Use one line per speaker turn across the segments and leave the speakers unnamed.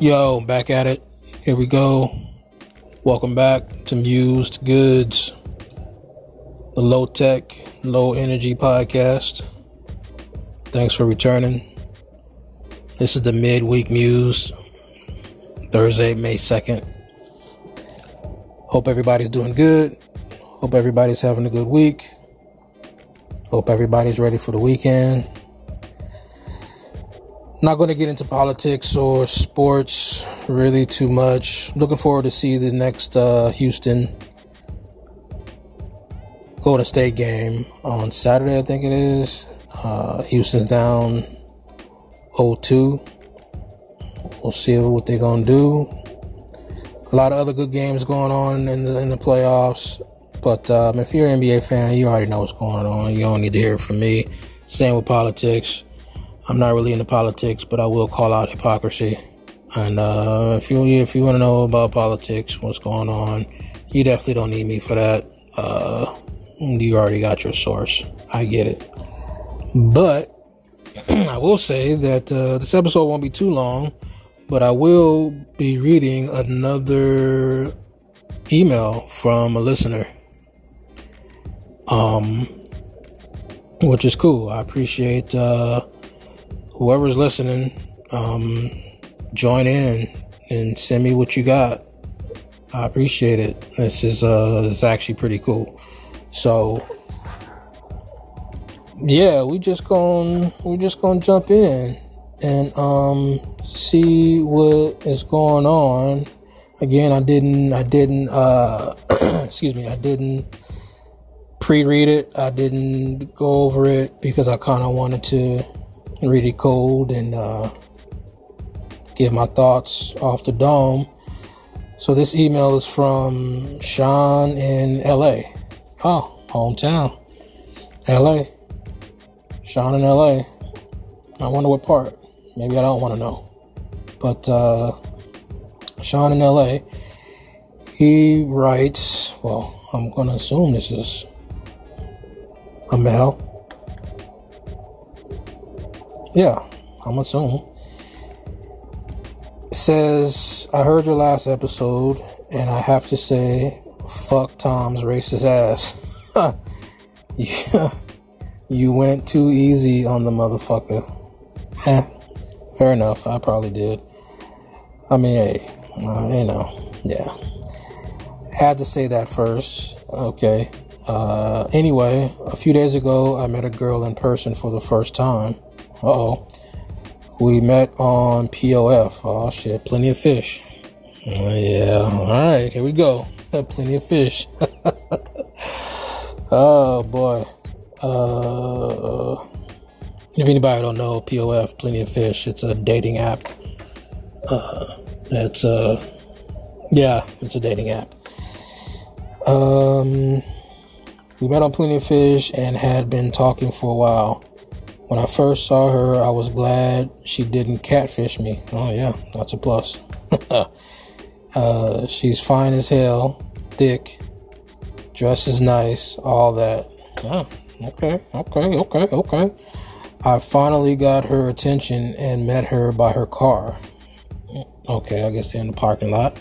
Yo, back at it. Here we go. Welcome back to Muse Goods, the low tech, low energy podcast. Thanks for returning. This is the midweek Muse, Thursday, May 2nd. Hope everybody's doing good. Hope everybody's having a good week. Hope everybody's ready for the weekend. Not going to get into politics or sports really too much. Looking forward to see the next uh, Houston Golden State game on Saturday, I think it is. Uh, Houston's down 0-2. We'll see what they're going to do. A lot of other good games going on in the in the playoffs. But um, if you're an NBA fan, you already know what's going on. You don't need to hear it from me. Same with politics. I'm not really into politics, but I will call out hypocrisy. And uh, if you if you want to know about politics, what's going on, you definitely don't need me for that. Uh, you already got your source. I get it. But I will say that uh, this episode won't be too long, but I will be reading another email from a listener. Um, which is cool. I appreciate uh, whoever's listening, um, join in and send me what you got. I appreciate it. This is uh, it's actually pretty cool. So yeah, we just going we just gonna jump in and um see what is going on. Again, I didn't I didn't uh excuse me, I didn't pre-read it. I didn't go over it because I kind of wanted to read cold and uh, give my thoughts off the dome. So this email is from Sean in LA. Oh, hometown. LA. Sean in LA. I wonder what part. Maybe I don't want to know. But uh, Sean in LA, he writes, well, I'm going to assume this is a male. Yeah, I'm assuming. Says, I heard your last episode, and I have to say, fuck Tom's racist ass. you went too easy on the motherfucker. Eh, fair enough. I probably did. I mean, hey, uh, you know, yeah. Had to say that first. Okay. Uh, anyway, a few days ago, I met a girl in person for the first time oh. We met on POF. Oh shit, plenty of fish. Uh, yeah, alright, here we go. plenty of fish. oh boy. Uh, if anybody don't know POF, plenty of fish. It's a dating app. Uh, it's uh, yeah, it's a dating app. Um, we met on Plenty of Fish and had been talking for a while. When I first saw her, I was glad she didn't catfish me. Oh, yeah, that's a plus. uh, she's fine as hell, thick, dresses nice, all that. Oh, okay, okay, okay, okay. I finally got her attention and met her by her car. Okay, I guess they're in the parking lot.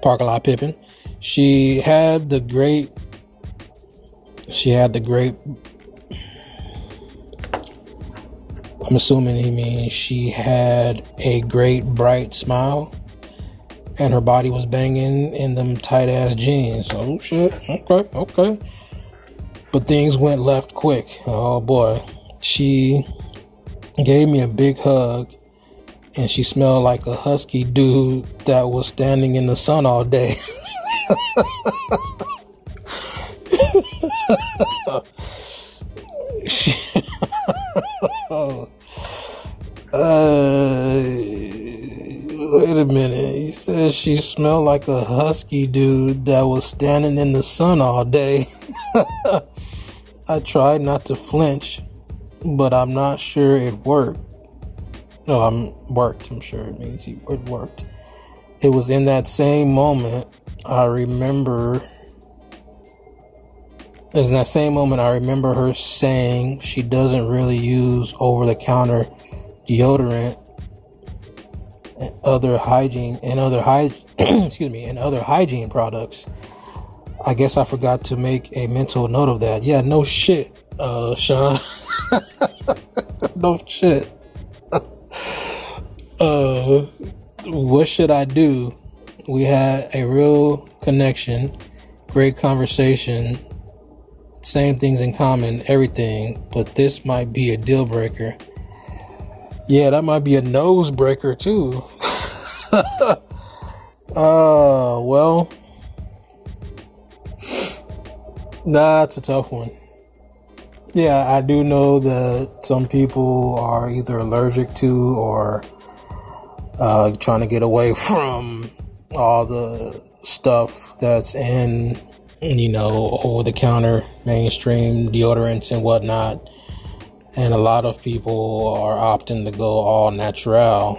Parking lot pipping. She had the great she had the great I'm assuming he means she had a great bright smile and her body was banging in them tight ass jeans. Oh shit. Okay, okay. But things went left quick. Oh boy. She gave me a big hug and she smelled like a husky dude that was standing in the sun all day. she Uh, wait a minute. He says she smelled like a husky dude that was standing in the sun all day. I tried not to flinch, but I'm not sure it worked. No, I'm worked. I'm sure it means it worked. It was in that same moment I remember. It was in that same moment I remember her saying she doesn't really use over the counter deodorant other hygiene and other hy- excuse me and other hygiene products. I guess I forgot to make a mental note of that. Yeah, no shit, uh, Sean. no shit. uh, what should I do? We had a real connection, great conversation, same things in common, everything, but this might be a deal breaker. Yeah, that might be a nose breaker too. uh, well, that's a tough one. Yeah, I do know that some people are either allergic to or uh, trying to get away from all the stuff that's in, you know, over the counter mainstream deodorants and whatnot. And a lot of people are opting to go all natural,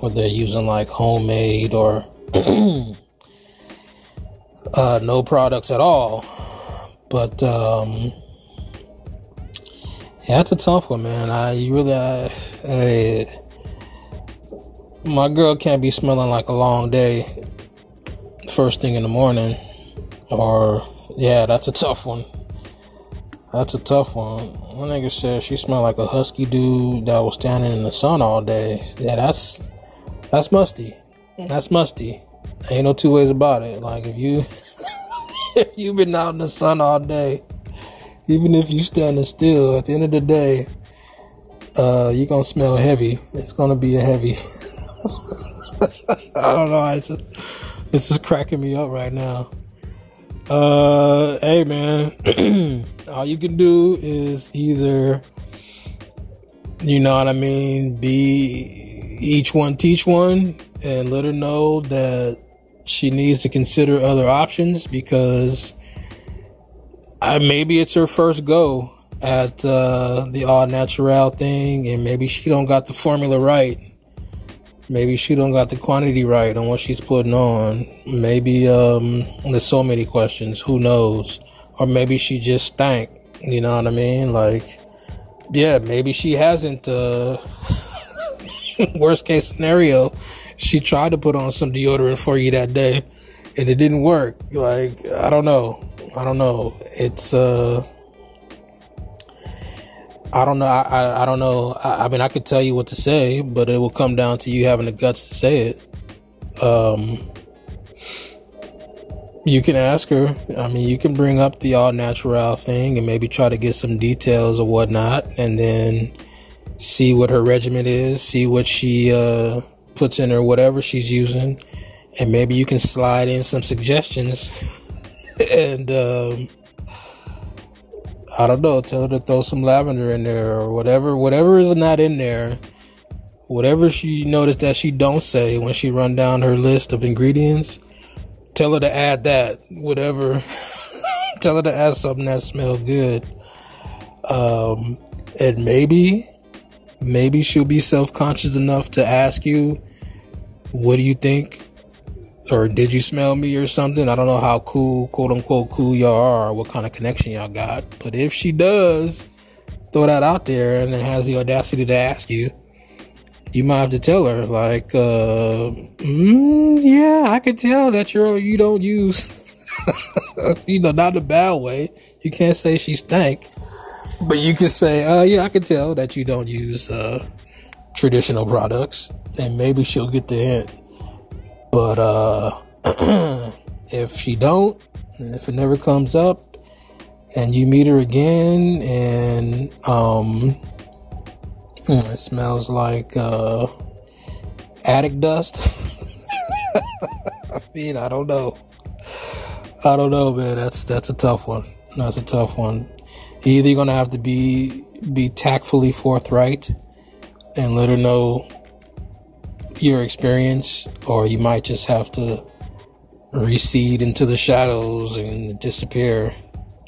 whether they're using like homemade or uh, no products at all. But um, yeah, that's a tough one, man. I really, I, I, my girl can't be smelling like a long day first thing in the morning, or yeah, that's a tough one. That's a tough one. One nigga said she smelled like a husky dude that was standing in the sun all day. Yeah, that's that's musty. That's musty. Ain't no two ways about it. Like if you if you've been out in the sun all day, even if you standing still, at the end of the day, uh, you're gonna smell heavy. It's gonna be a heavy. I don't know. It's just it's just cracking me up right now. Uh, hey man, all you can do is either, you know what I mean, be each one teach one, and let her know that she needs to consider other options because I, maybe it's her first go at uh, the all natural thing, and maybe she don't got the formula right Maybe she don't got the quantity right on what she's putting on. Maybe um, there's so many questions. Who knows? Or maybe she just stank. You know what I mean? Like, yeah, maybe she hasn't. Uh, worst case scenario, she tried to put on some deodorant for you that day, and it didn't work. Like, I don't know. I don't know. It's uh I don't know. I, I, I don't know. I, I, mean, I could tell you what to say, but it will come down to you having the guts to say it. Um, you can ask her. I mean, you can bring up the all natural thing and maybe try to get some details or whatnot, and then see what her regimen is, see what she uh, puts in or whatever she's using, and maybe you can slide in some suggestions and. Um, I don't know, tell her to throw some lavender in there or whatever, whatever is not in there. Whatever she noticed that she don't say when she run down her list of ingredients, tell her to add that. Whatever, tell her to add something that smells good. Um, and maybe, maybe she'll be self conscious enough to ask you, "What do you think?" Or did you smell me or something? I don't know how cool, quote unquote, cool y'all are, what kind of connection y'all got. But if she does throw that out there and has the audacity to ask you, you might have to tell her, like, uh, mm, yeah, I could tell that you're, you don't use, you know, not a bad way. You can't say she stank, but you can say, uh, yeah, I can tell that you don't use, uh, traditional products. And maybe she'll get the hint. But uh, if she don't, and if it never comes up, and you meet her again, and um, it smells like uh, attic dust. I mean, I don't know. I don't know, man. That's that's a tough one. That's a tough one. Either you're gonna have to be be tactfully forthright and let her know your experience, or you might just have to recede into the shadows and disappear.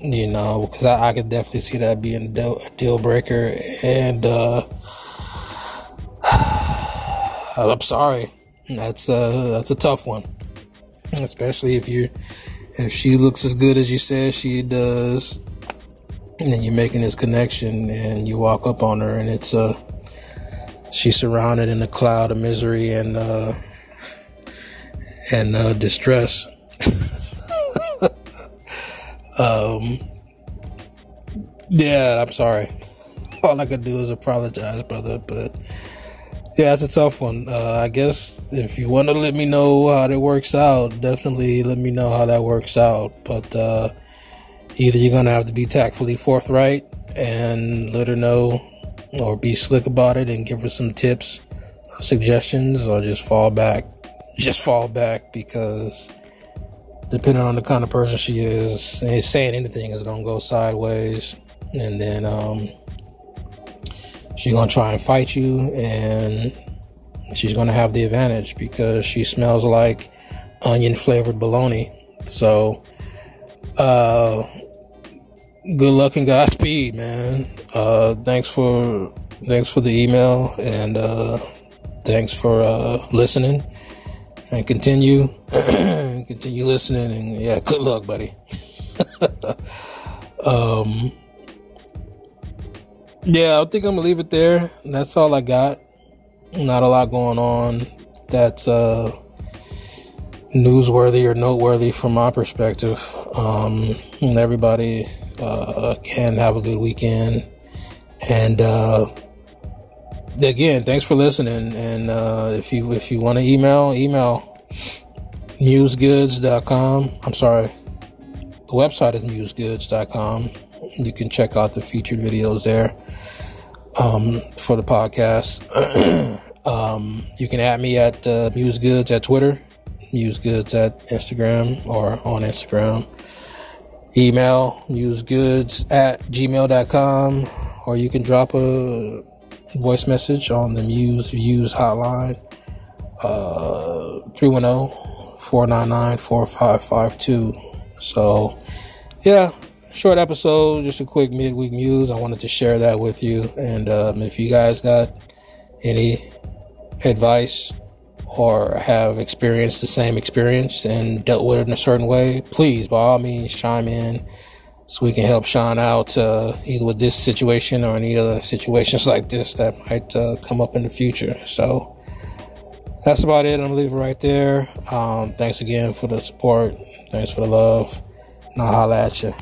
You know, because I, I could definitely see that being a deal, a deal breaker. And uh, I'm sorry, that's uh, that's a tough one, especially if you if she looks as good as you said she does, and then you're making this connection, and you walk up on her, and it's a she's surrounded in a cloud of misery and uh, and uh, distress. um, yeah, I'm sorry. All I could do is apologize, brother. But yeah, it's a tough one. Uh, I guess if you want to let me know how that works out, definitely let me know how that works out. But uh, either you're gonna have to be tactfully forthright and let her know, or be slick about it and give her some tips, or suggestions, or just fall back. Just fall back because depending on the kind of person she is, saying anything is gonna go sideways, and then um, she's gonna try and fight you, and she's gonna have the advantage because she smells like onion flavored bologna. So, uh, good luck and Godspeed, man. Uh, thanks for thanks for the email and uh, thanks for uh, listening. And continue continue listening and yeah good luck buddy. Um yeah i think i'm gonna leave it there. That's all i got. Not a lot going on that's uh newsworthy or noteworthy from my perspective. Um and everybody uh can have a good weekend and uh again, thanks for listening. And uh, if you if you want to email, email musegoods.com. I'm sorry, the website is musegoods.com. You can check out the featured videos there um, for the podcast. um, you can add me at uh, musegoods at Twitter, musegoods at Instagram or on Instagram. Email musegoods at gmail.com or you can drop a voice message on the Muse Views hotline, uh, 310-499-4552. So, yeah, short episode, just a quick midweek muse I wanted to share that with you. And um, if you guys got any advice or have experienced the same experience and dealt with it in a certain way, please, by all means, chime in so we can help Sean out uh, either with this situation or any other situations like this that might uh, come up in the future. So that's about it. I'm gonna leave it right there. Um, thanks again for the support. Thanks for the love. And I'll holla at you.